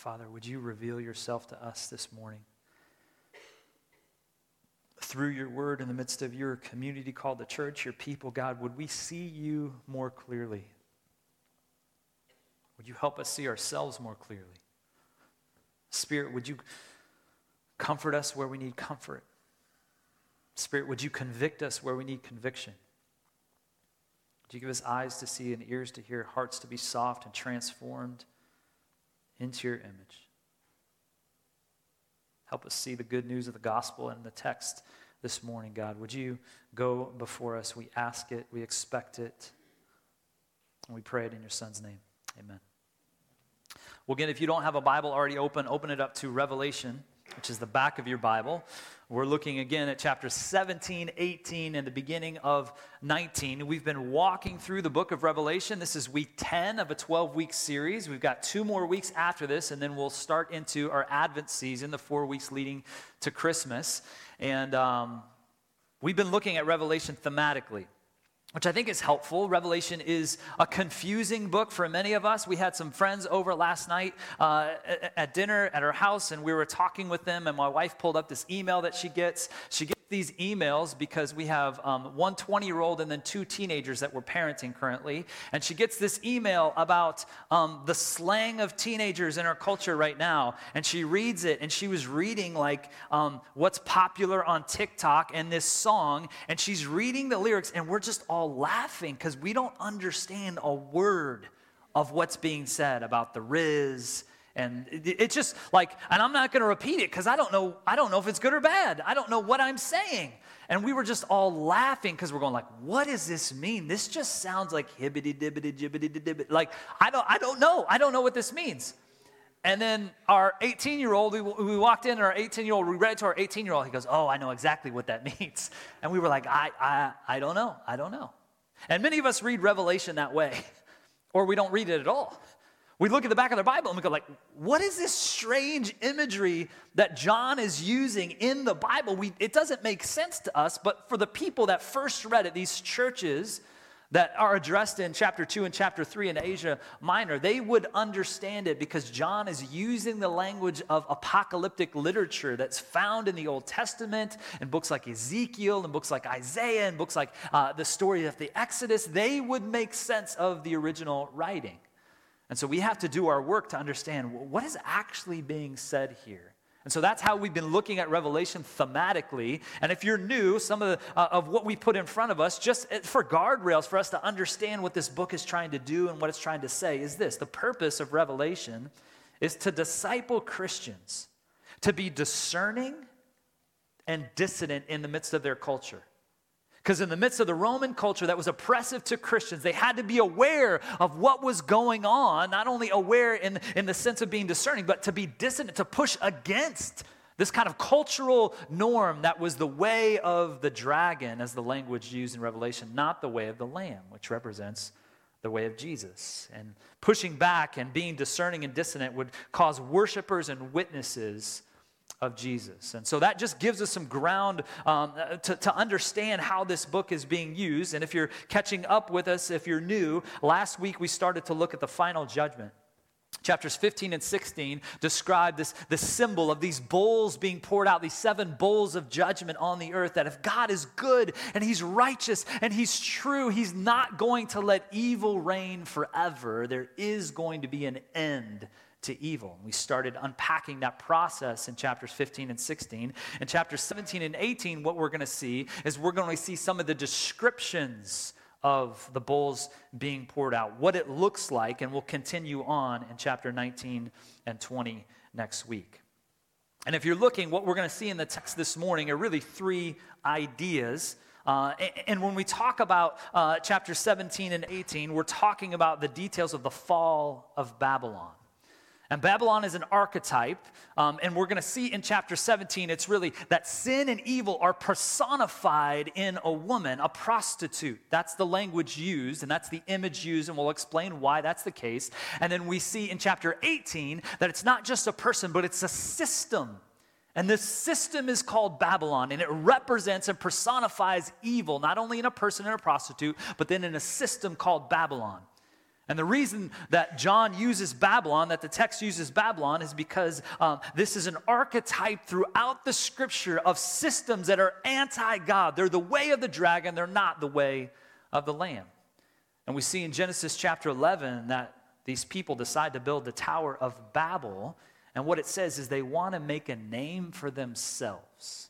Father, would you reveal yourself to us this morning? Through your word in the midst of your community called the church, your people, God, would we see you more clearly? Would you help us see ourselves more clearly? Spirit, would you comfort us where we need comfort? Spirit, would you convict us where we need conviction? Would you give us eyes to see and ears to hear, hearts to be soft and transformed into your image? Help us see the good news of the gospel in the text this morning, God. Would you go before us? We ask it, we expect it, and we pray it in your Son's name. Amen. Well, again, if you don't have a Bible already open, open it up to Revelation, which is the back of your Bible. We're looking again at chapter 17, 18, and the beginning of 19. We've been walking through the book of Revelation. This is week 10 of a 12 week series. We've got two more weeks after this, and then we'll start into our Advent season, the four weeks leading to Christmas. And um, we've been looking at Revelation thematically which I think is helpful. Revelation is a confusing book for many of us. We had some friends over last night uh, at dinner at our house, and we were talking with them. And my wife pulled up this email that she gets. She gets these emails because we have um, one 20 year old and then two teenagers that we're parenting currently. And she gets this email about um, the slang of teenagers in our culture right now. And she reads it, and she was reading like um, what's popular on TikTok and this song. And she's reading the lyrics, and we're just all laughing because we don't understand a word of what's being said about the Riz and it's just like and i'm not going to repeat it because i don't know i don't know if it's good or bad. I don't know what i'm saying. And we were just all laughing because we're going like what does this mean? This just sounds like hibbity dibbity jibbity dibbity like i don't i don't know. I don't know what this means. And then our 18 year old we, we walked in and our 18 year old we read it to our 18 year old he goes oh i know exactly what that means. And we were like i i i don't know. I don't know. And many of us read revelation that way or we don't read it at all we look at the back of their Bible and we go like, what is this strange imagery that John is using in the Bible? We, it doesn't make sense to us, but for the people that first read it, these churches that are addressed in chapter 2 and chapter 3 in Asia Minor, they would understand it because John is using the language of apocalyptic literature that's found in the Old Testament, and books like Ezekiel, and books like Isaiah, and books like uh, the story of the Exodus. They would make sense of the original writing. And so we have to do our work to understand what is actually being said here. And so that's how we've been looking at Revelation thematically. And if you're new, some of, the, uh, of what we put in front of us, just uh, for guardrails for us to understand what this book is trying to do and what it's trying to say, is this the purpose of Revelation is to disciple Christians, to be discerning and dissident in the midst of their culture. Because in the midst of the Roman culture that was oppressive to Christians, they had to be aware of what was going on, not only aware in, in the sense of being discerning, but to be dissonant, to push against this kind of cultural norm that was the way of the dragon, as the language used in Revelation, not the way of the Lamb, which represents the way of Jesus. And pushing back and being discerning and dissonant would cause worshipers and witnesses of Jesus. And so that just gives us some ground um, to, to understand how this book is being used. And if you're catching up with us, if you're new, last week we started to look at the final judgment. Chapters 15 and 16 describe this, this symbol of these bowls being poured out, these seven bowls of judgment on the earth. That if God is good and He's righteous and He's true, He's not going to let evil reign forever. There is going to be an end to evil. We started unpacking that process in chapters 15 and 16. In chapters 17 and 18, what we're going to see is we're going to see some of the descriptions of the bowls being poured out, what it looks like, and we'll continue on in chapter 19 and 20 next week. And if you're looking, what we're going to see in the text this morning are really three ideas. Uh, and when we talk about uh, chapter 17 and 18, we're talking about the details of the fall of Babylon. And Babylon is an archetype, um, and we're going to see in chapter 17, it's really that sin and evil are personified in a woman, a prostitute. That's the language used, and that's the image used, and we'll explain why that's the case. And then we see in chapter 18 that it's not just a person, but it's a system. And this system is called Babylon, and it represents and personifies evil, not only in a person and a prostitute, but then in a system called Babylon. And the reason that John uses Babylon, that the text uses Babylon, is because um, this is an archetype throughout the scripture of systems that are anti God. They're the way of the dragon, they're not the way of the lamb. And we see in Genesis chapter 11 that these people decide to build the Tower of Babel. And what it says is they want to make a name for themselves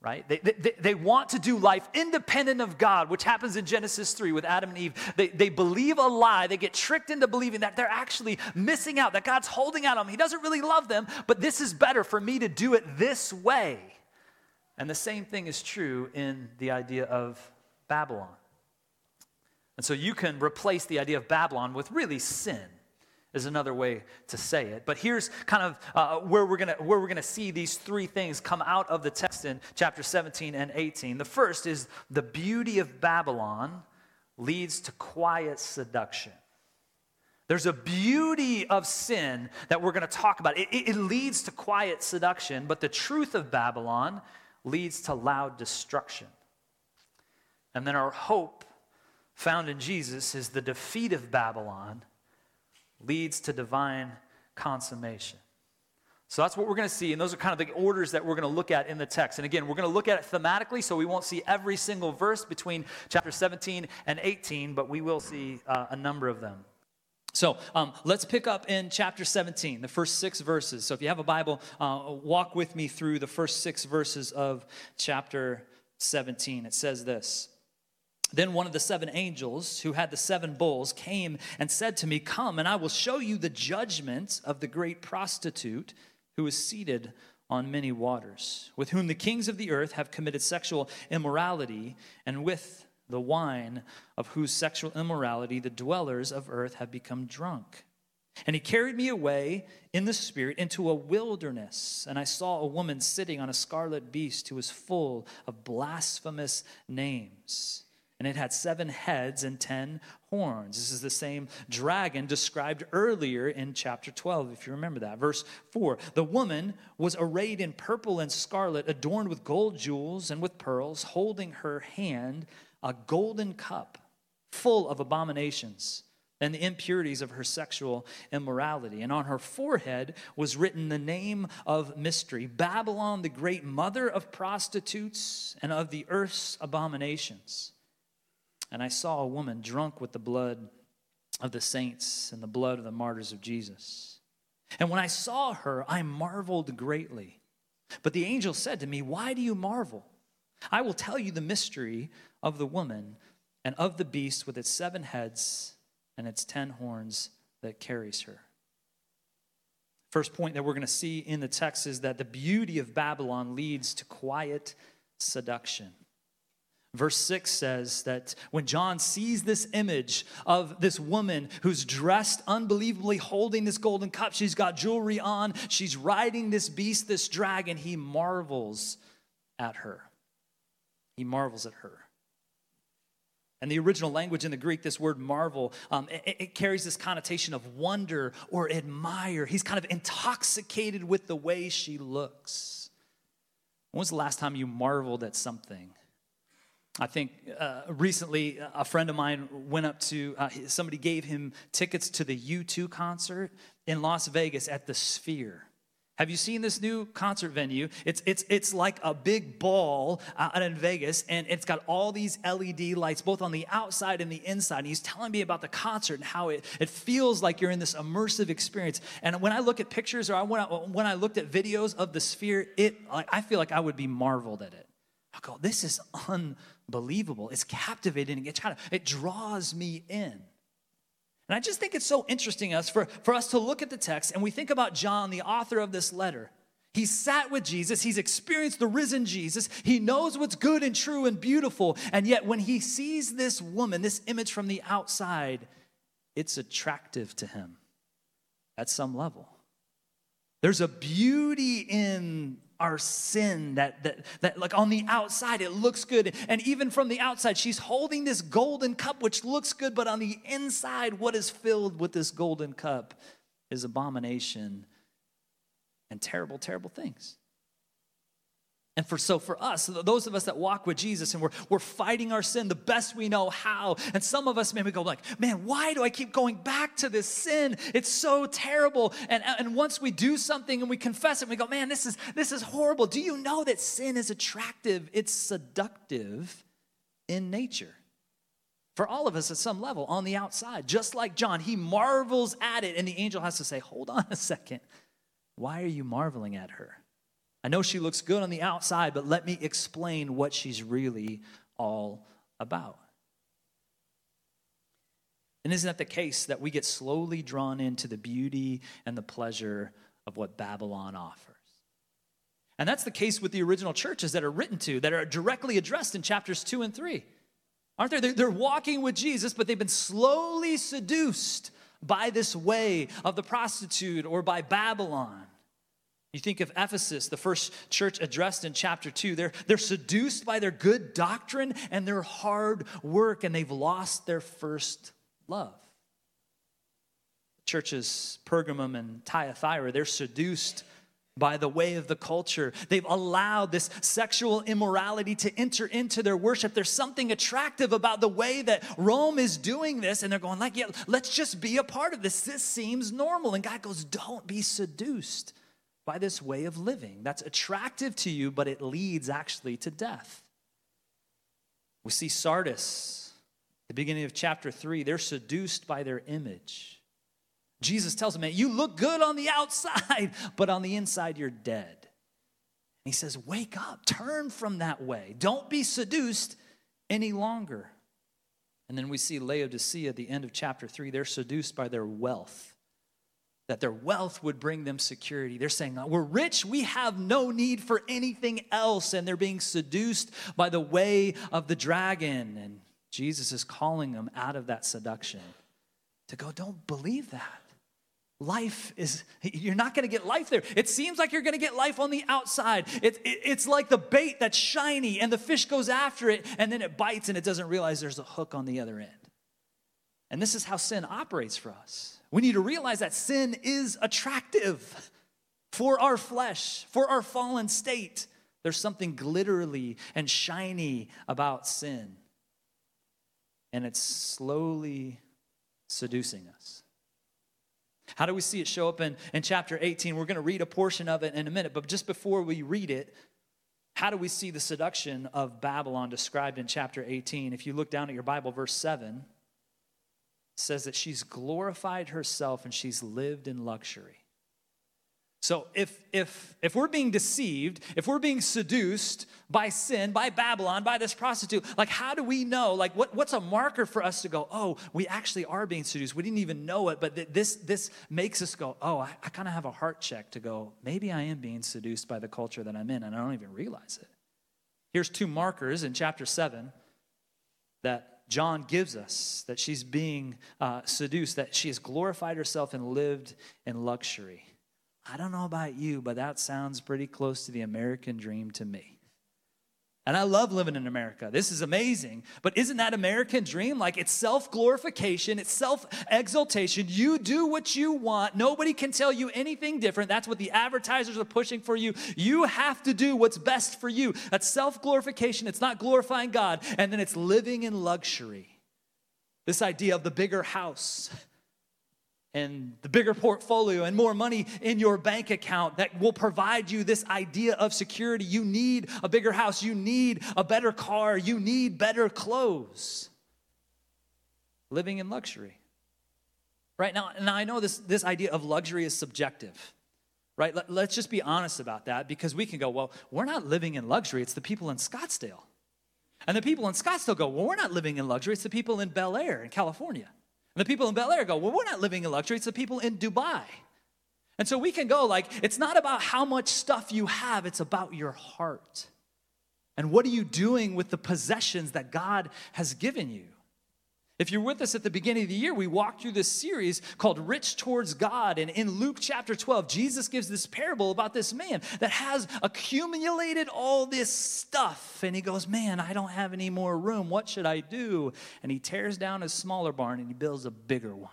right? They, they, they want to do life independent of God, which happens in Genesis 3 with Adam and Eve. They, they believe a lie. They get tricked into believing that they're actually missing out, that God's holding out on them. He doesn't really love them, but this is better for me to do it this way. And the same thing is true in the idea of Babylon. And so you can replace the idea of Babylon with really sin is another way to say it. But here's kind of uh, where we're gonna where we're gonna see these three things come out of the text in chapter 17 and 18. The first is the beauty of Babylon leads to quiet seduction. There's a beauty of sin that we're going to talk about. It, it, it, leads to quiet seduction, but the truth of Babylon leads to loud destruction. And then our hope found in Jesus is the defeat of Babylon leads to divine consummation. So that's what we're going to see. And those are kind of the orders that we're going to look at in the text. And again, we're going to look at it thematically, so we won't see every single verse between chapter 17 and 18, but we will see uh, a number of them. So um, let's pick up in chapter 17, the first six verses. So if you have a Bible, uh, walk with me through the first six verses of chapter 17. It says this. Then one of the seven angels who had the seven bowls came and said to me, Come, and I will show you the judgment of the great prostitute who is seated on many waters, with whom the kings of the earth have committed sexual immorality, and with the wine of whose sexual immorality the dwellers of earth have become drunk. And he carried me away in the spirit into a wilderness, and I saw a woman sitting on a scarlet beast who was full of blasphemous names and it had seven heads and ten horns. This is the same dragon described earlier in chapter 12, if you remember that. Verse 4 The woman was arrayed in purple and scarlet, adorned with gold jewels and with pearls, holding her hand a golden cup full of abominations and the impurities of her sexual immorality. And on her forehead was written the name of mystery Babylon, the great mother of prostitutes and of the earth's abominations. And I saw a woman drunk with the blood of the saints and the blood of the martyrs of Jesus. And when I saw her, I marveled greatly. But the angel said to me, Why do you marvel? I will tell you the mystery of the woman and of the beast with its seven heads and its ten horns that carries her. First point that we're going to see in the text is that the beauty of Babylon leads to quiet seduction. Verse 6 says that when John sees this image of this woman who's dressed unbelievably holding this golden cup, she's got jewelry on, she's riding this beast, this dragon, he marvels at her. He marvels at her. And the original language in the Greek, this word marvel, um, it, it carries this connotation of wonder or admire. He's kind of intoxicated with the way she looks. When was the last time you marveled at something? I think uh, recently a friend of mine went up to, uh, somebody gave him tickets to the U2 concert in Las Vegas at the Sphere. Have you seen this new concert venue? It's, it's, it's like a big ball out in Vegas, and it's got all these LED lights, both on the outside and the inside. And he's telling me about the concert and how it, it feels like you're in this immersive experience. And when I look at pictures or when I, when I looked at videos of the Sphere, it, I feel like I would be marveled at it. I go, this is unbelievable believable. It's captivating. It kind of it draws me in. And I just think it's so interesting us for, for us to look at the text and we think about John, the author of this letter. He sat with Jesus. He's experienced the risen Jesus. He knows what's good and true and beautiful. And yet, when he sees this woman, this image from the outside, it's attractive to him at some level. There's a beauty in our sin that, that, that like on the outside it looks good. And even from the outside she's holding this golden cup which looks good but on the inside what is filled with this golden cup is abomination and terrible terrible things And for so for us, those of us that walk with Jesus and we're, we're fighting our sin the best we know how. And some of us maybe go like, man, why do I keep going back to this sin? It's so terrible. And, and once we do something and we confess it, we go, man, this is this is horrible. Do you know that sin is attractive? It's seductive in nature. For all of us at some level on the outside, just like John, he marvels at it, and the angel has to say, Hold on a second. Why are you marveling at her? I know she looks good on the outside, but let me explain what she's really all about. And isn't that the case that we get slowly drawn into the beauty and the pleasure of what Babylon offers? And that's the case with the original churches that are written to, that are directly addressed in chapters two and three. Aren't they? They're walking with Jesus, but they've been slowly seduced by this way of the prostitute or by Babylon. You think of Ephesus, the first church addressed in chapter 2. They're, they're seduced by their good doctrine and their hard work, and they've lost their first love. Churches Pergamum and Thyatira, they're seduced by the way of the culture. They've allowed this sexual immorality to enter into their worship. There's something attractive about the way that Rome is doing this, and they're going like, "Yeah, let's just be a part of this. This seems normal." And God goes, "Don't be seduced." By this way of living that's attractive to you, but it leads actually to death. We see Sardis, at the beginning of chapter 3, they're seduced by their image. Jesus tells them, man, you look good on the outside, but on the inside, you're dead. And he says, wake up, turn from that way. Don't be seduced any longer. And then we see Laodicea at the end of chapter 3, they're seduced by their wealth that their wealth would bring them security. They're saying, uh, We're rich, we have no need for anything else. And they're being seduced by the way of the dragon. And Jesus is calling them out of that seduction to go, Don't believe that. Life is, you're not gonna get life there. It seems like you're gonna get life on the outside. It, it, it's like the bait that's shiny and the fish goes after it and then it bites and it doesn't realize there's a hook on the other end. And this is how sin operates for us. We need to realize that sin is attractive for our flesh, for our fallen state. There's something glittery and shiny about sin. And it's slowly seducing us. How do we see it show up in, in chapter 18? We're going to read a portion of it in a minute, but just before we read it, how do we see the seduction of Babylon described in chapter 18? If you look down at your Bible, verse 7, says that she's glorified herself and she's lived in luxury. So if if if we're being deceived, if we're being seduced by sin, by Babylon, by this prostitute, like how do we know? Like what, what's a marker for us to go, oh, we actually are being seduced. We didn't even know it, but th- this this makes us go, oh, I, I kind of have a heart check to go, maybe I am being seduced by the culture that I'm in, and I don't even realize it. Here's two markers in chapter seven that John gives us that she's being uh, seduced, that she has glorified herself and lived in luxury. I don't know about you, but that sounds pretty close to the American dream to me. And I love living in America. This is amazing. But isn't that American dream? Like it's self glorification, it's self exaltation. You do what you want. Nobody can tell you anything different. That's what the advertisers are pushing for you. You have to do what's best for you. That's self glorification. It's not glorifying God. And then it's living in luxury. This idea of the bigger house and the bigger portfolio and more money in your bank account that will provide you this idea of security. You need a bigger house, you need a better car, you need better clothes. Living in luxury. Right now, now I know this, this idea of luxury is subjective. Right? Let, let's just be honest about that because we can go, well, we're not living in luxury, it's the people in Scottsdale. And the people in Scottsdale go, well, we're not living in luxury, it's the people in Bel Air in California. And the people in Bel Air go, well, we're not living in luxury. It's the people in Dubai. And so we can go like, it's not about how much stuff you have, it's about your heart. And what are you doing with the possessions that God has given you? If you're with us at the beginning of the year, we walked through this series called Rich Towards God. And in Luke chapter 12, Jesus gives this parable about this man that has accumulated all this stuff. And he goes, Man, I don't have any more room. What should I do? And he tears down his smaller barn and he builds a bigger one.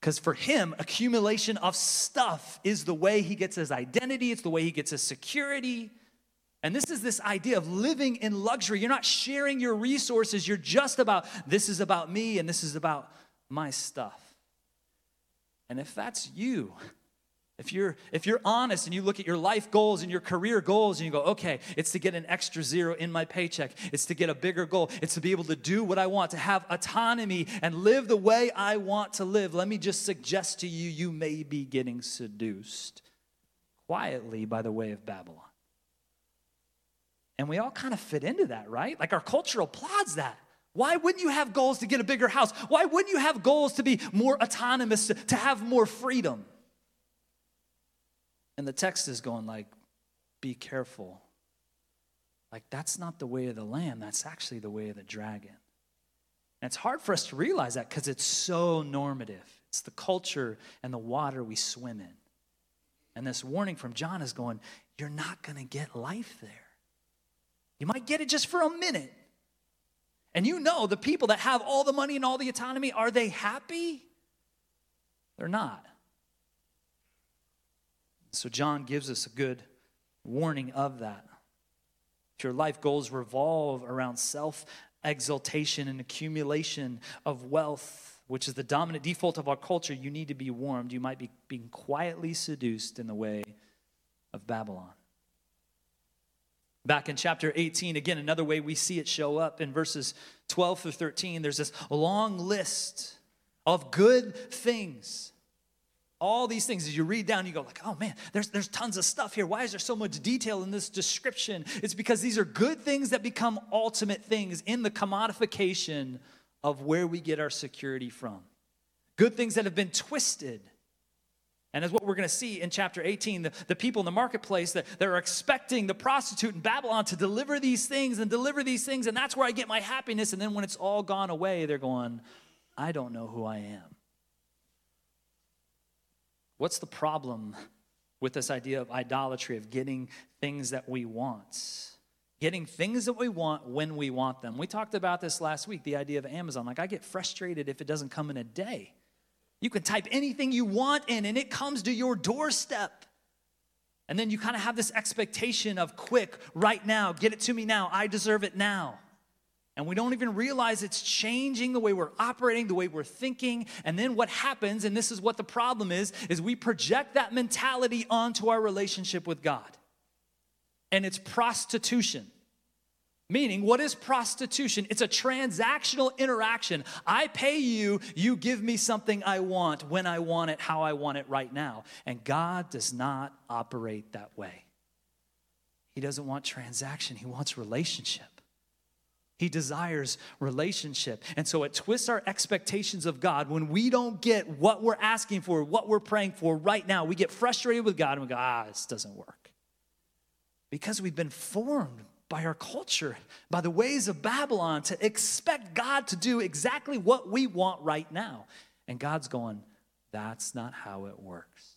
Because for him, accumulation of stuff is the way he gets his identity, it's the way he gets his security. And this is this idea of living in luxury. You're not sharing your resources. You're just about, this is about me and this is about my stuff. And if that's you, if you're if you're honest and you look at your life goals and your career goals and you go, okay, it's to get an extra zero in my paycheck. It's to get a bigger goal. It's to be able to do what I want, to have autonomy and live the way I want to live. Let me just suggest to you, you may be getting seduced quietly by the way of Babylon. And we all kind of fit into that, right? Like our culture applauds that. Why wouldn't you have goals to get a bigger house? Why wouldn't you have goals to be more autonomous, to, have more freedom? And the text is going like, be careful. Like, that's not the way of the lamb, that's actually the way of the dragon. And it's hard for us to realize that because it's so normative. It's the culture and the water we swim in. And this warning from John is going, you're not going to get life there. You might get it just for a minute. And you know the people that have all the money and all the autonomy, are they happy? They're not. So, John gives us a good warning of that. If your life goals revolve around self exaltation and accumulation of wealth, which is the dominant default of our culture, you need to be warned. You might be being quietly seduced in the way of Babylon. Back in chapter 18, again, another way we see it show up in verses 12 through 13, there's this long list of good things. All these things as you read down you go like oh man there's, there's tons of stuff here. Why is there so much detail in this description? It's because these are good things that become ultimate things in the commodification of where we get our security from. Good things that have been twisted and as what we're going to see in chapter 18, the, the people in the marketplace that they're expecting the prostitute in Babylon to deliver these things and deliver these things, and that's where I get my happiness. And then when it's all gone away, they're going, I don't know who I am. What's the problem with this idea of idolatry, of getting things that we want? Getting things that we want when we want them. We talked about this last week, the idea of Amazon. Like, I get frustrated if it doesn't come in a day. You can type anything you want in, and it comes to your doorstep. And then you kind of have this expectation of quick, right now, get it to me now, I deserve it now. And we don't even realize it's changing the way we're operating, the way we're thinking. And then what happens, and this is what the problem is, is we project that mentality onto our relationship with God. And it's prostitution. Meaning, what is prostitution? It's a transactional interaction. I pay you, you give me something I want, when I want it, how I want it right now. And God does not operate that way. He doesn't want transaction, He wants relationship. He desires relationship. And so it twists our expectations of God when we don't get what we're asking for, what we're praying for right now. We get frustrated with God and we go, ah, this doesn't work. Because we've been formed by our culture, by the ways of Babylon, to expect God to do exactly what we want right now. And God's going, that's not how it works.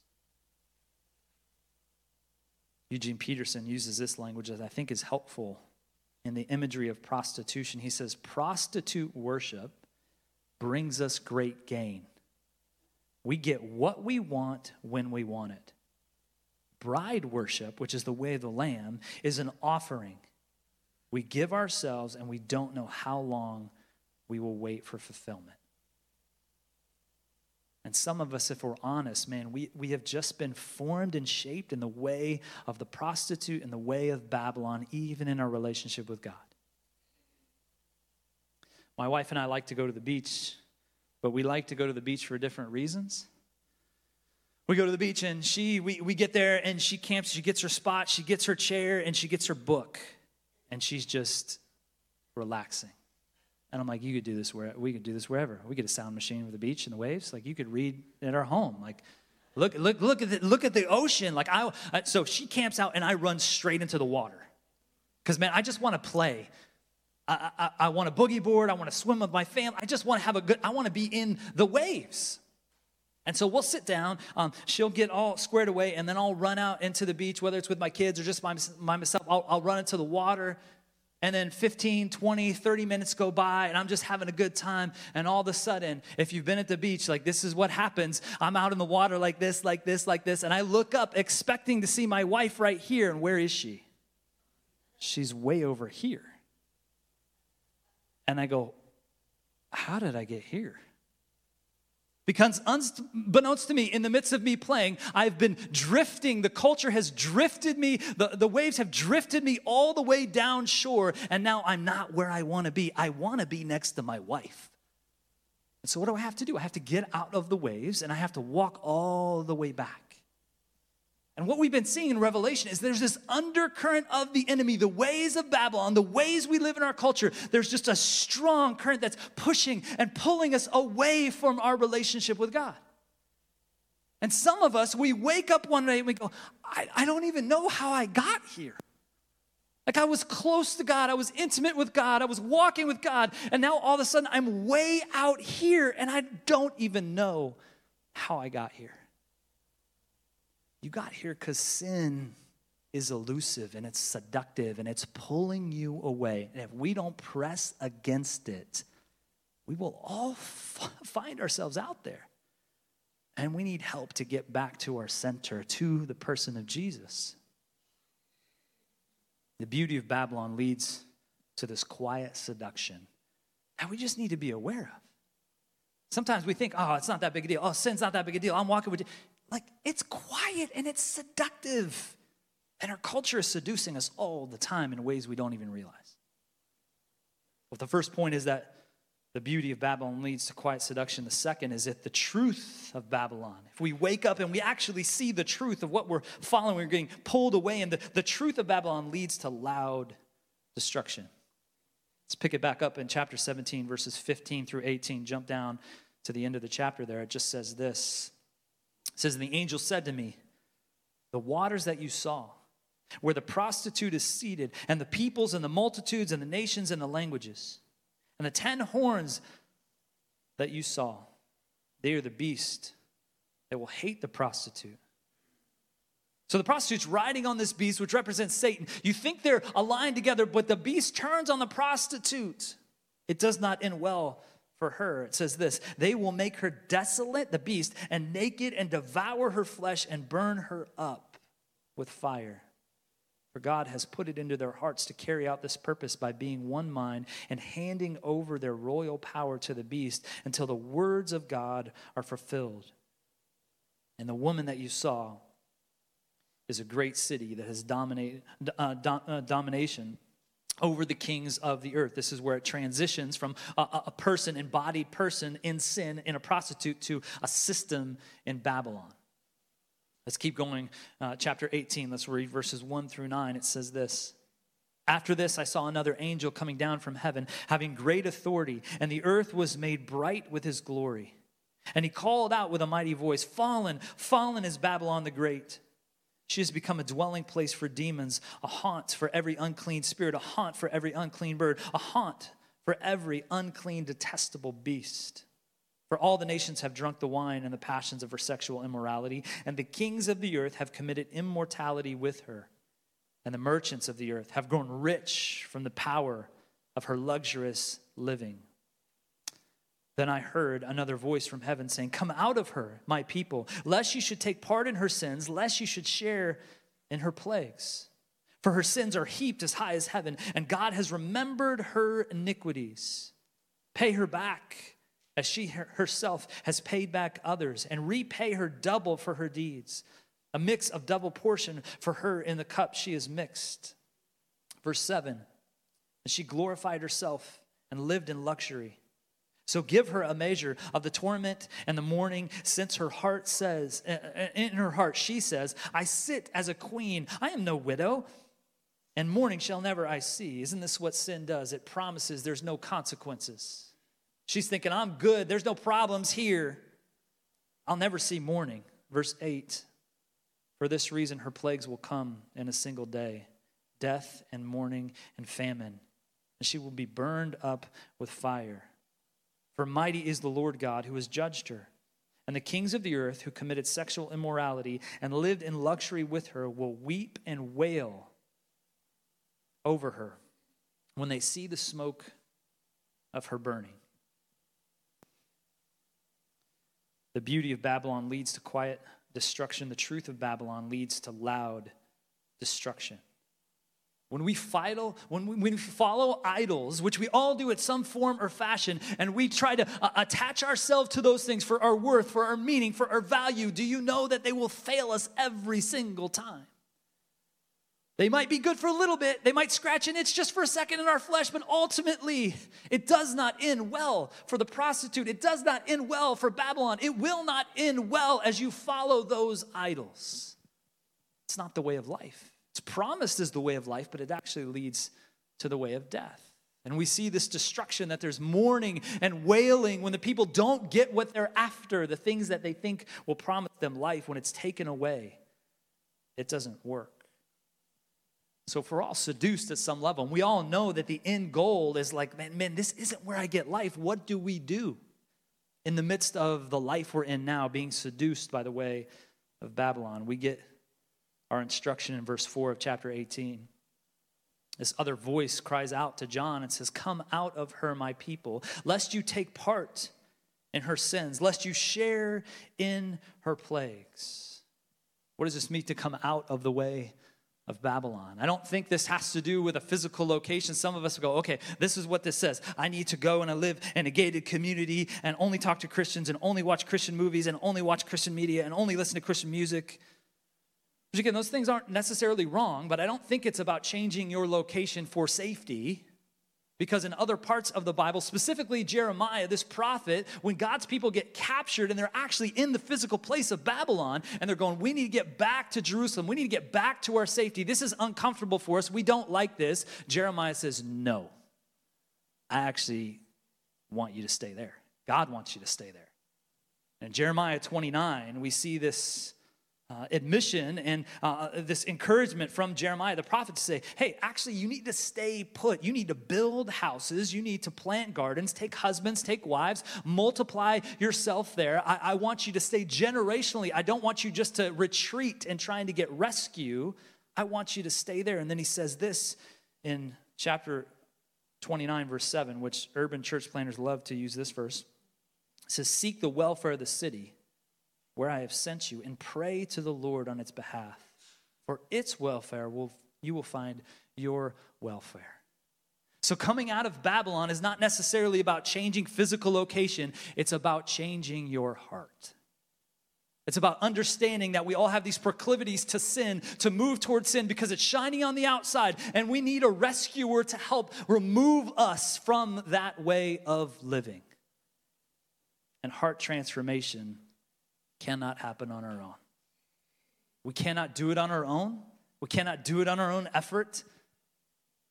Eugene Peterson uses this language that I think is helpful in the imagery of prostitution. He says, Prostitute worship brings us great gain. We get what we want when we want it. Bride worship, which is the way of the Lamb, is an offering. We give ourselves and we don't know how long we will wait for fulfillment. And some of us, if we're honest, man, we, we have just been formed and shaped in the way of the prostitute and the way of Babylon, even in our relationship with God. My wife and I like to go to the beach, but we like to go to the beach for different reasons. We go to the beach and she, we, we get there and she camps, she gets her spot, she gets her chair, and she gets her book, and she's just relaxing. And I'm like, you could do this where we could do this wherever. We get a sound machine with the beach and the waves. Like you could read at our home. Like, look, look, look at the, look at the ocean. Like I, so she camps out and I run straight into the water, because man, I just want to play. I, I, I want a boogie board. I want to swim with my family. I just want to have a good. I want to be in the waves. And so we'll sit down. Um, she'll get all squared away, and then I'll run out into the beach, whether it's with my kids or just by, by myself. I'll, I'll run into the water and then 15, 20, 30 minutes go by, and I'm just having a good time. And all of a sudden, if you've been at the beach, like this is what happens. I'm out in the water like this, like this, like this. And I look up expecting to see my wife right here. And where is she? she's way over here. And I go, How did I get here? Because unbeknownst to me, in the midst of me playing, I've been drifting. The culture has drifted me. The, the waves have drifted me all the way down shore. And now I'm not where I want to be. I want to be next to my wife. And so, what do I have to do? I have to get out of the waves and I have to walk all the way back. And what we've been seeing in Revelation is there's this undercurrent of the enemy, the ways of Babylon, the ways we live in our culture. There's just a strong current that's pushing and pulling us away from our relationship with God. And some of us, we wake up one day and we go, I, I don't even know how I got here. Like I was close to God, I was intimate with God, I was walking with God, and now all of a sudden I'm way out here and I don't even know how I got here. You got here because sin is elusive and it's seductive and it's pulling you away. And if we don't press against it, we will all f- find ourselves out there. And we need help to get back to our center, to the person of Jesus. The beauty of Babylon leads to this quiet seduction that we just need to be aware of. Sometimes we think, oh, it's not that big a deal. Oh, sin's not that big a deal. I'm walking with you. Like, it's quiet and it's seductive. And our culture is seducing us all the time in ways we don't even realize. Well, the first point is that the beauty of Babylon leads to quiet seduction. The second is that the truth of Babylon. If we wake up and we actually see the truth of what we're following, we're getting pulled away, and the, the truth of Babylon leads to loud destruction. Let's pick it back up in chapter 17, verses 15 through 18. Jump down to the end of the chapter there. It just says this it says, And The angel said to me, The waters that you saw, where the prostitute is seated, and the peoples and the multitudes and the nations and the languages, and the ten horns that you saw, they are the beast that will hate the prostitute. So the prostitute's riding on this beast, which represents Satan. You think they're aligned together, but the beast turns on the prostitute. It does not end well for her. It says this They will make her desolate, the beast, and naked, and devour her flesh and burn her up with fire. For God has put it into their hearts to carry out this purpose by being one mind and handing over their royal power to the beast until the words of God are fulfilled. And the woman that you saw is a great city that has dominated, uh, uh, domination over the kings of the earth. This is where it transitions from a, a, person, embodied person in sin, in a prostitute, to a system in Babylon. Let's keep going. Uh, chapter 18, let's read verses 1 through 9. It says this. After this, I saw another angel coming down from heaven, having great authority, and the earth was made bright with his glory. And he called out with a mighty voice Fallen, fallen is Babylon the Great she has become a dwelling place for demons, a haunt for every unclean spirit, a haunt for every unclean bird, a haunt for every unclean, detestable beast. For all the nations have drunk the wine and the passions of her sexual immorality, and the kings of the earth have committed immortality with her. And the merchants of the earth have grown rich from the power of her luxurious living. Then I heard another voice from heaven saying, Come out of her, my people, lest you should take part in her sins, lest you should share in her plagues. For her sins are heaped as high as heaven, and God has remembered her iniquities. Pay her back as she herself has paid back others, and repay her double for her deeds, a mix of double portion for her in the cup she has mixed. Verse 7 And she glorified herself and lived in luxury so give her a measure of the torment and the mourning, since her heart says, uh, uh, in her heart, she says, I sit as a queen. I am no widow, and mourning shall never I see. Isn't this what sin does? It promises there's no consequences. She's thinking, I'm good, there's no problems here. I'll never see mourning. Verse 8 For this reason, her plagues will come in a single day death and mourning and famine, and she will be burned up with fire. For mighty is the Lord God who has judged her. And the kings of the earth who committed sexual immorality and lived in luxury with her will weep and wail over her when they see the smoke of her burning. The beauty of Babylon leads to quiet destruction. The truth of Babylon leads to loud destruction. When we, follow, when, we, when we follow idols, which we all do at some form or fashion, and we try to uh, attach ourselves to those things for our worth, for our meaning, for our value, do you know that they will fail us every single time? They might be good for a little bit, they might scratch an itch just for a second in our flesh, but ultimately, it does not end well for the prostitute. It does not end well for Babylon. It will not end well as you follow those idols. It's not the way of life. It's promised as the way of life, but it actually leads to the way of death. And we see this destruction that there's mourning and wailing when the people don't get what they're after, the things that they think will promise them life when it's taken away. It doesn't work. So, if we're all seduced at some level, and we all know that the end goal is like, man, man, this isn't where I get life, what do we do in the midst of the life we're in now, being seduced by the way of Babylon? We get our instruction in verse 4 of chapter 18. This other voice cries out to John and says, Come out of her, my people, lest you take part in her sins, lest you share in her plagues. What does this mean to come out of the way of Babylon? I don't think this has to do with a physical location. Some of us go, okay, this is what this says. I need to go and I live in a gated community and only talk to Christians and only watch Christian movies and only watch Christian media and only listen to Christian music. Which again, those things aren't necessarily wrong, but I don't think it's about changing your location for safety. Because in other parts of the Bible, specifically Jeremiah, this prophet, when God's people get captured and they're actually in the physical place of Babylon and they're going, we need to get back to Jerusalem. We need to get back to our safety. This is uncomfortable for us. We don't like this. Jeremiah says, no. I actually want you to stay there. God wants you to stay there. In Jeremiah 29, we see this uh, admission and uh, this encouragement from Jeremiah the prophet to say, hey, actually, you need to stay put. You need to build houses. You need to plant gardens, take husbands, take wives, multiply yourself there. I, I want you to stay generationally. I don't want you just to retreat and trying to get rescue. I want you to stay there. And then he says this in chapter 29, verse 7, which urban church planners love to use this verse. It says, Seek the welfare of the city where I have sent you and pray to the Lord on its behalf. For its welfare will you will find your welfare. So coming out of Babylon is not necessarily about changing physical location, it's about changing your heart. It's about understanding that we all have these proclivities to sin, to move towards sin because it's shining on the outside, and we need a rescuer to help remove us from that way of living. And heart transformation cannot happen on our own. We cannot do it on our own. We cannot do it on our own effort.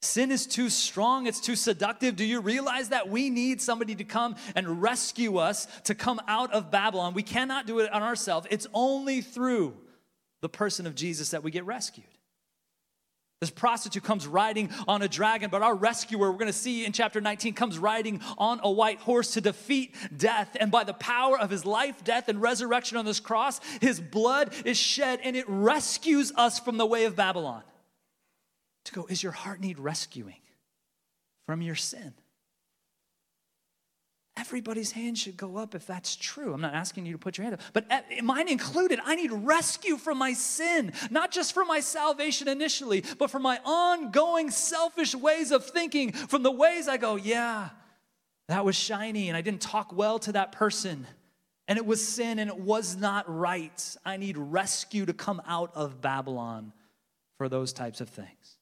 Sin is too strong, it's too seductive. Do you realize that we need somebody to come and rescue us to come out of Babylon? We cannot do it on ourselves. It's only through the person of Jesus that we get rescued. This prostitute comes riding on a dragon, but our rescuer, we're to see in chapter 19, comes riding on a white horse to defeat death. And by the power of his life, death, and resurrection on this cross, his blood is shed and it rescues us from the way of Babylon. To go, is your heart need rescuing from your sin? Everybody's hand should go up if that's true. I'm not asking you to put your hand up, but uh, mine included. I need rescue from my sin, not just for my salvation initially, but for my ongoing selfish ways of thinking, from the ways I go, yeah, that was shiny and I didn't talk well to that person and it was sin and it was not right. I need rescue to come out of Babylon for those types of things.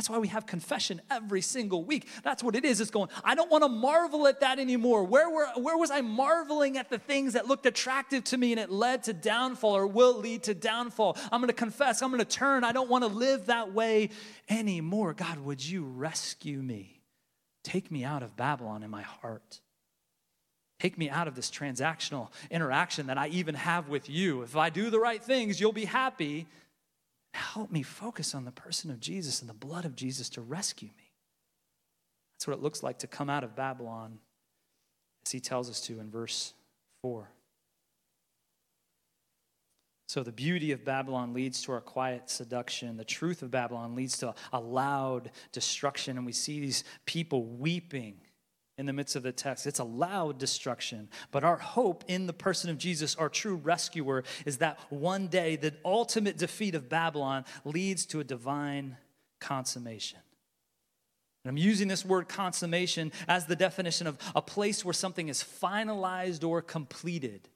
That's why we have confession every single week. That's what it is. It's going, I don't want to marvel at that anymore. Where, were, where was I marveling at the things that looked attractive to me and it led to downfall or will lead to downfall? I'm going to confess. I'm going to turn. I don't want to live that way anymore. God, would you rescue me? Take me out of Babylon in my heart. Take me out of this transactional interaction that I even have with you. If I do the right things, you'll be happy. Help me focus on the person of Jesus and the blood of Jesus to rescue me. That's what it looks like to come out of Babylon, as he tells us to in verse 4. So, the beauty of Babylon leads to our quiet seduction. The truth of Babylon leads to a loud destruction. And we see these people weeping in the midst of the text. It's a loud destruction. But our hope in the person of Jesus, our true rescuer, is that one day the ultimate defeat of Babylon leads to a divine consummation. And I'm using this word consummation as the definition of a place where something is finalized or completed.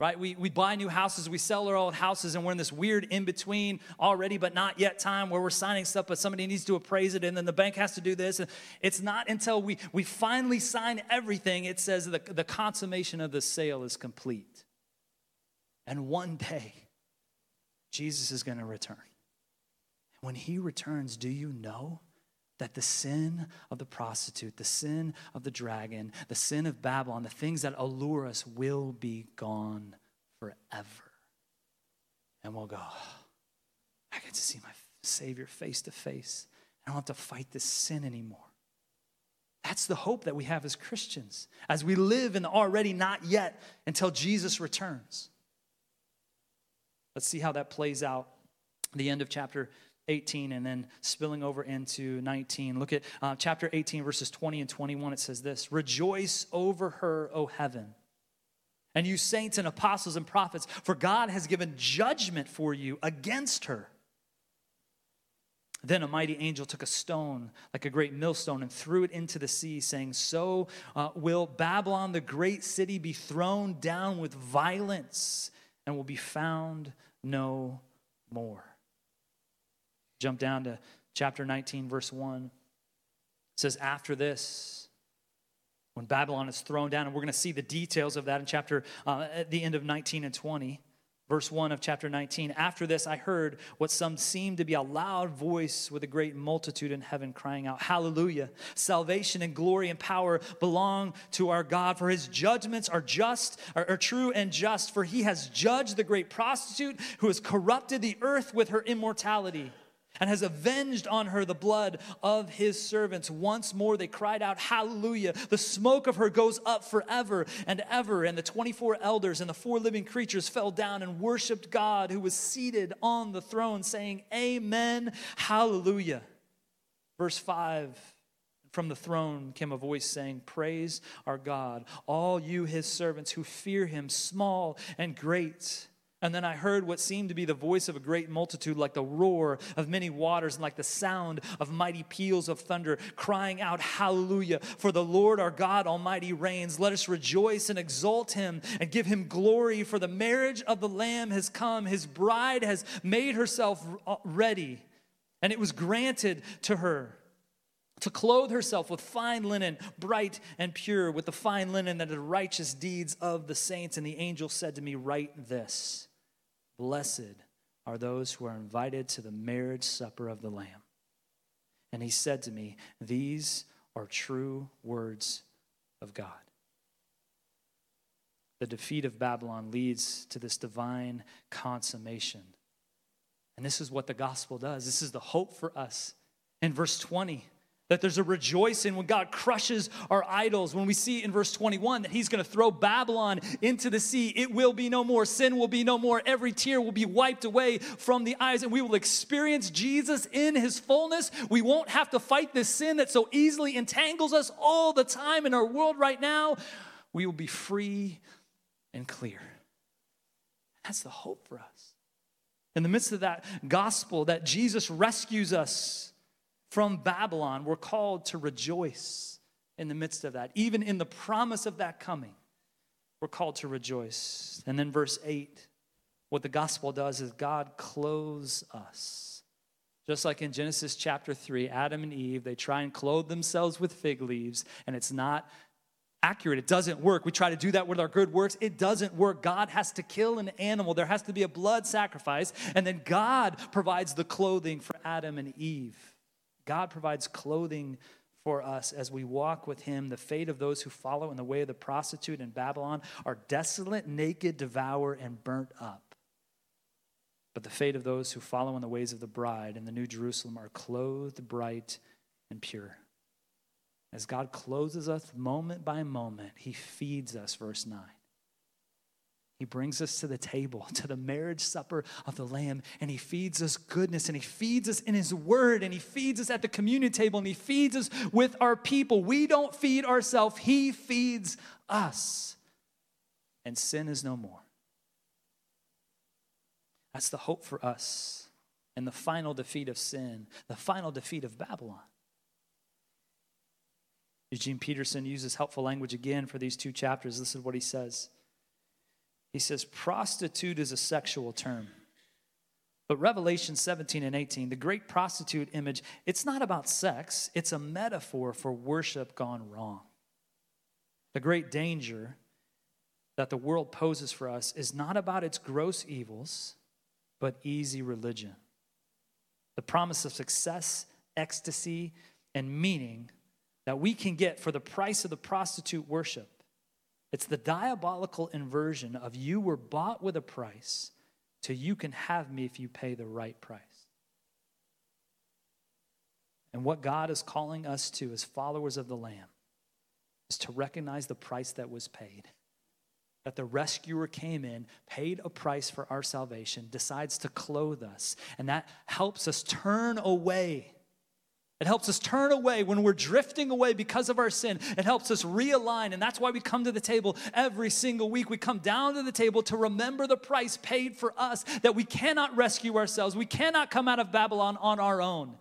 Right? We, we buy new houses, we sell our old houses, and we're in this weird in between already but not yet time where we're signing stuff, but somebody needs to appraise it, and then the bank has to do this. And it's not until we, we finally sign everything, it says the, the consummation of the sale is complete. And one day, Jesus is going to return. When he returns, do you know that the sin of the prostitute, the sin of the dragon, the sin of Babylon, the things that allure us will be gone forever? And we'll go, ah, I get to see my Savior face to face. I don't have to fight this sin anymore. That's the hope that we have as Christians as we live in the already not yet until Jesus returns. Let's see how that plays out. The end of chapter 18 and then spilling over into 19. Look at uh, chapter 18, verses 20 and 21. It says this Rejoice over her, O heaven, and you saints and apostles and prophets, for God has given judgment for you against her. Then a mighty angel took a stone, like a great millstone, and threw it into the sea, saying, So uh, will Babylon, the great city, be thrown down with violence and will be found no more. Jump down to chapter 19, verse 1. It says, After this, when Babylon is thrown down, and we're going to see the details of that in chapter, uh, at the end of 19 and 20. Verse 1 of chapter 19 After this, I heard what some seemed to be a loud voice with a great multitude in heaven crying out, Hallelujah! Salvation and glory and power belong to our God, for his judgments are just, are, are true and just, for he has judged the great prostitute who has corrupted the earth with her immortality and has avenged on her the blood of his servants. Once more they cried out, Hallelujah. The smoke of her goes up forever and ever. And the 24 elders and the four living creatures fell down and worshiped God who was seated on the throne, saying, Amen, Hallelujah. Verse 5 from the throne came a voice saying, Praise our God, all you his servants who fear him, small and great. And then I heard what seemed to be the voice of a great multitude, like the roar of many waters, and like the sound of mighty peals of thunder, crying out, Hallelujah! For the Lord our God Almighty reigns. Let us rejoice and exalt him and give him glory, for the marriage of the Lamb has come. His bride has made herself uh, ready, and it was granted to her to clothe herself with fine linen, bright and pure, with the fine linen that are the righteous deeds of the saints. And the angel said to me, Write this Blessed are those who are invited to the marriage supper of the Lamb. And he said to me, These are true words of God. The defeat of Babylon leads to this divine consummation. And this is what the gospel does. This is the hope for us. In verse 20, that there's a rejoicing when God crushes our idols. When we see in verse 21 that He's going to throw Babylon into the sea, it will be no more. Sin will be no more. Every tear will be wiped away from the eyes, and we will experience Jesus in His fullness. We won't have to fight this sin that so easily entangles us all the time in our world right now. We will be free and clear. That's the hope for us. In the midst of that gospel, that Jesus rescues us from Babylon, we're called to rejoice in the midst of that. Even in the promise of that coming, we're called to rejoice. And then, verse 8, what the gospel does is God clothes us. Just like in Genesis chapter 3, Adam and Eve, they try and clothe themselves with fig leaves, and it's not accurate. It doesn't work. We try to do that with our good works. It doesn't work. God has to kill an animal, there has to be a blood sacrifice, and then God provides the clothing for Adam and Eve. God provides clothing for us as we walk with him. The fate of those who follow in the way of the prostitute in Babylon are desolate, naked, devour, and burnt up. But the fate of those who follow in the ways of the bride in the New Jerusalem are clothed bright and pure. As God clothes us moment by moment, he feeds us, verse 9. He brings us to the table, to the marriage supper of the Lamb, and He feeds us goodness, and He feeds us in His Word, and He feeds us at the communion table, and He feeds us with our people. We don't feed ourselves, He feeds us. And sin is no more. That's the hope for us and the final defeat of sin, the final defeat of Babylon. Eugene Peterson uses helpful language again for these two chapters. This is what he says. He says, Prostitute is a sexual term. But Revelation 17 and 18, the great prostitute image, it's not about sex, it's a metaphor for worship gone wrong. The great danger that the world poses for us is not about its gross evils, but easy religion. The promise of success, ecstasy, and meaning that we can get for the price of the prostitute worship. It's the diabolical inversion of you were bought with a price to you can have me if you pay the right price. And what God is calling us to as followers of the Lamb is to recognize the price that was paid. That the rescuer came in, paid a price for our salvation, decides to clothe us, and that helps us turn away it helps us turn away when we're drifting away because of our sin. It helps us realign. And that's why we come to the table every single week. We come down to the table to remember the price paid for us, that we cannot rescue ourselves. We cannot come out of Babylon on our own,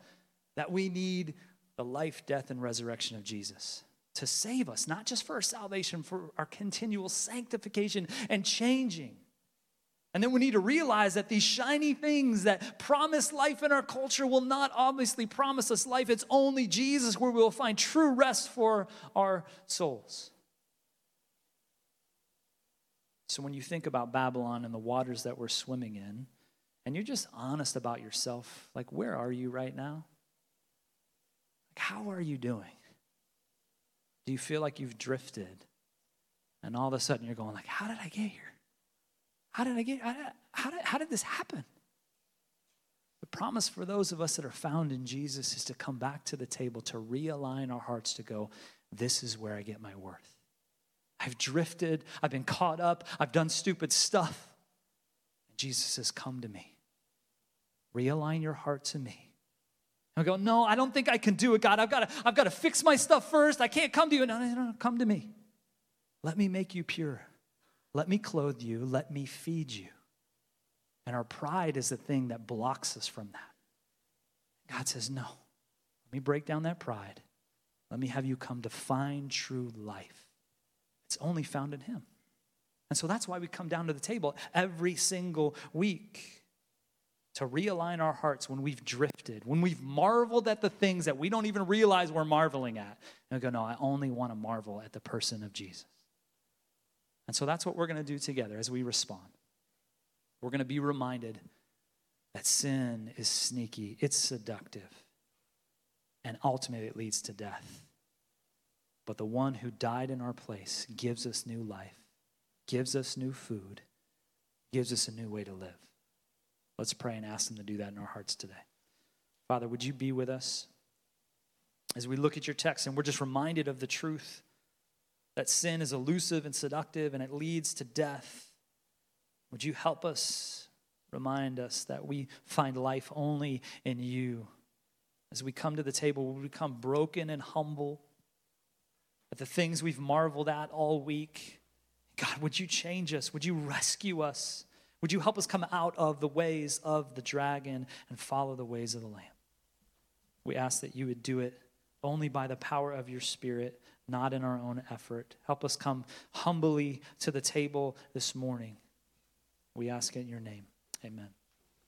that we need the life, death, and resurrection of Jesus to save us, not just for our salvation, for our continual sanctification and changing. And then we need to realize that these shiny things that promise life in our culture will not obviously promise us life. It's only Jesus where we will find true rest for our souls. So when you think about Babylon and the waters that we're swimming in, and you're just honest about yourself, like where are you right now? Like how are you doing? Do you feel like you've drifted? And all of a sudden you're going like, how did I get here? How did I get, how did, how did this happen? The promise for those of us that are found in Jesus is to come back to the table, to realign our hearts, to go, this is where I get my worth. I've drifted, I've been caught up, I've done stupid stuff. And Jesus says, Come to me. Realign your heart to me. And I go, No, I don't think I can do it, God. I've got to, I've got to fix my stuff first. I can't come to you. No, no, no, come to me. Let me make you pure. Let me clothe you. Let me feed you. And our pride is the thing that blocks us from that. God says, No. Let me break down that pride. Let me have you come to find true life. It's only found in Him. And so that's why we come down to the table every single week to realign our hearts when we've drifted, when we've marveled at the things that we don't even realize we're marveling at. And we go, No, I only want to marvel at the person of Jesus. And so that's what we're going to do together as we respond. We're going to be reminded that sin is sneaky, it's seductive, and ultimately it leads to death. But the one who died in our place gives us new life, gives us new food, gives us a new way to live. Let's pray and ask Him to do that in our hearts today. Father, would you be with us as we look at your text and we're just reminded of the truth that sin is elusive and seductive and it leads to death. Would you help us, remind us that we find life only in you? As we come to the table, we become broken and humble at the things we've marveled at all week. God, would you change us? Would you rescue us? Would you help us come out of the ways of the dragon and follow the ways of the Lamb? We ask that you would do it only by the power of your Spirit not in our own effort. Help us come humbly to the table this morning. We ask it in your name. Amen.